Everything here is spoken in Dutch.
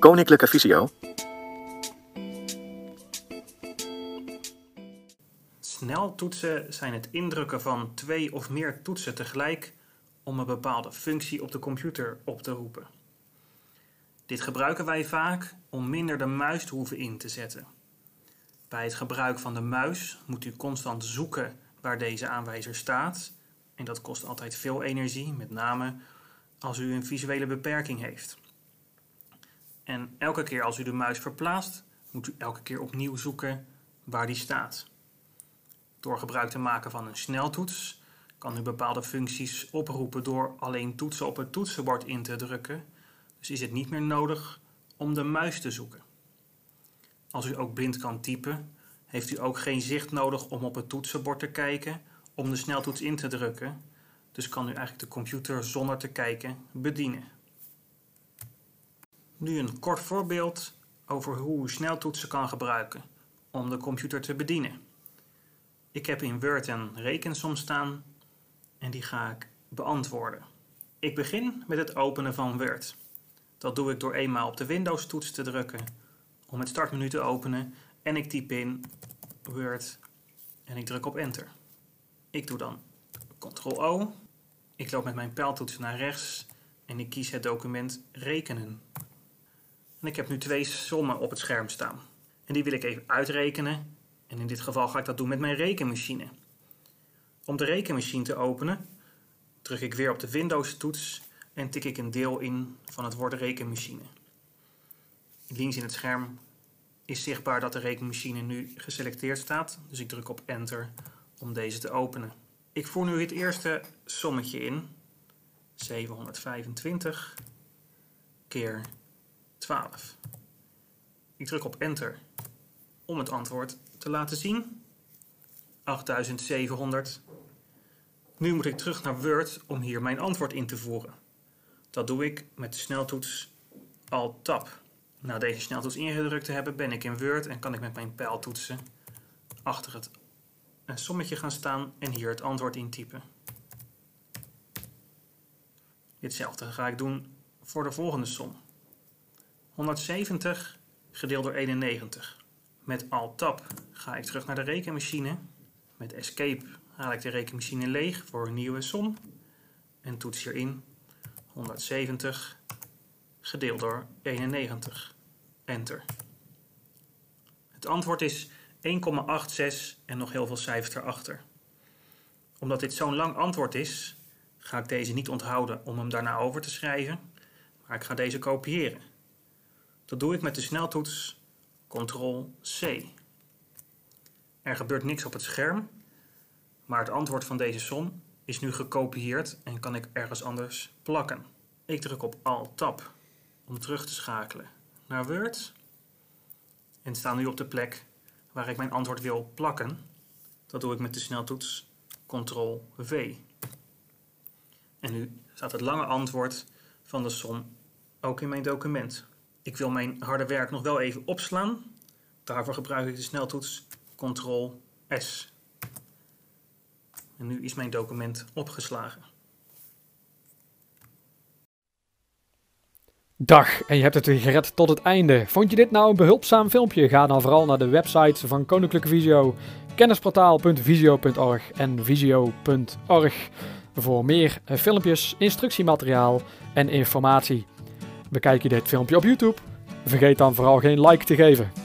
Koninklijke Visio. Sneltoetsen zijn het indrukken van twee of meer toetsen tegelijk om een bepaalde functie op de computer op te roepen. Dit gebruiken wij vaak om minder de muis te hoeven in te zetten. Bij het gebruik van de muis moet u constant zoeken waar deze aanwijzer staat en dat kost altijd veel energie, met name als u een visuele beperking heeft. En elke keer als u de muis verplaatst, moet u elke keer opnieuw zoeken waar die staat. Door gebruik te maken van een sneltoets kan u bepaalde functies oproepen door alleen toetsen op het toetsenbord in te drukken. Dus is het niet meer nodig om de muis te zoeken. Als u ook blind kan typen, heeft u ook geen zicht nodig om op het toetsenbord te kijken om de sneltoets in te drukken. Dus kan u eigenlijk de computer zonder te kijken bedienen. Nu een kort voorbeeld over hoe sneltoetsen kan gebruiken om de computer te bedienen. Ik heb in Word een rekensom staan en die ga ik beantwoorden. Ik begin met het openen van Word. Dat doe ik door eenmaal op de Windows toets te drukken om het startmenu te openen en ik typ in Word en ik druk op Enter. Ik doe dan Ctrl-O. Ik loop met mijn pijltoets naar rechts en ik kies het document rekenen. En ik heb nu twee sommen op het scherm staan. En die wil ik even uitrekenen. En in dit geval ga ik dat doen met mijn rekenmachine. Om de rekenmachine te openen, druk ik weer op de Windows-toets en tik ik een deel in van het woord rekenmachine. Links in het scherm is zichtbaar dat de rekenmachine nu geselecteerd staat, dus ik druk op Enter om deze te openen. Ik voer nu het eerste sommetje in, 725 keer 12. Ik druk op Enter om het antwoord te laten zien. 8700. Nu moet ik terug naar Word om hier mijn antwoord in te voeren. Dat doe ik met de sneltoets Alt-Tab. Na deze sneltoets ingedrukt te hebben ben ik in Word en kan ik met mijn pijltoetsen achter het een sommetje gaan staan en hier het antwoord intypen. Ditzelfde ga ik doen voor de volgende som. 170 gedeeld door 91. Met Alt-Tab ga ik terug naar de rekenmachine. Met Escape haal ik de rekenmachine leeg voor een nieuwe som. En toets hierin 170 gedeeld door 91. Enter. Het antwoord is 1,86 en nog heel veel cijfers erachter. Omdat dit zo'n lang antwoord is, ga ik deze niet onthouden om hem daarna over te schrijven, maar ik ga deze kopiëren. Dat doe ik met de sneltoets Ctrl-C. Er gebeurt niks op het scherm, maar het antwoord van deze som is nu gekopieerd en kan ik ergens anders plakken. Ik druk op Alt-Tab om terug te schakelen naar Word en sta nu op de plek waar ik mijn antwoord wil plakken. Dat doe ik met de sneltoets Ctrl-V. En nu staat het lange antwoord van de som ook in mijn document. Ik wil mijn harde werk nog wel even opslaan. Daarvoor gebruik ik de sneltoets Ctrl-S. En nu is mijn document opgeslagen. Dag, en je hebt het weer gered tot het einde. Vond je dit nou een behulpzaam filmpje? Ga dan vooral naar de websites van Koninklijke Visio, kennisportaal.visio.org en visio.org voor meer filmpjes, instructiemateriaal en informatie. Bekijk je dit filmpje op YouTube? Vergeet dan vooral geen like te geven.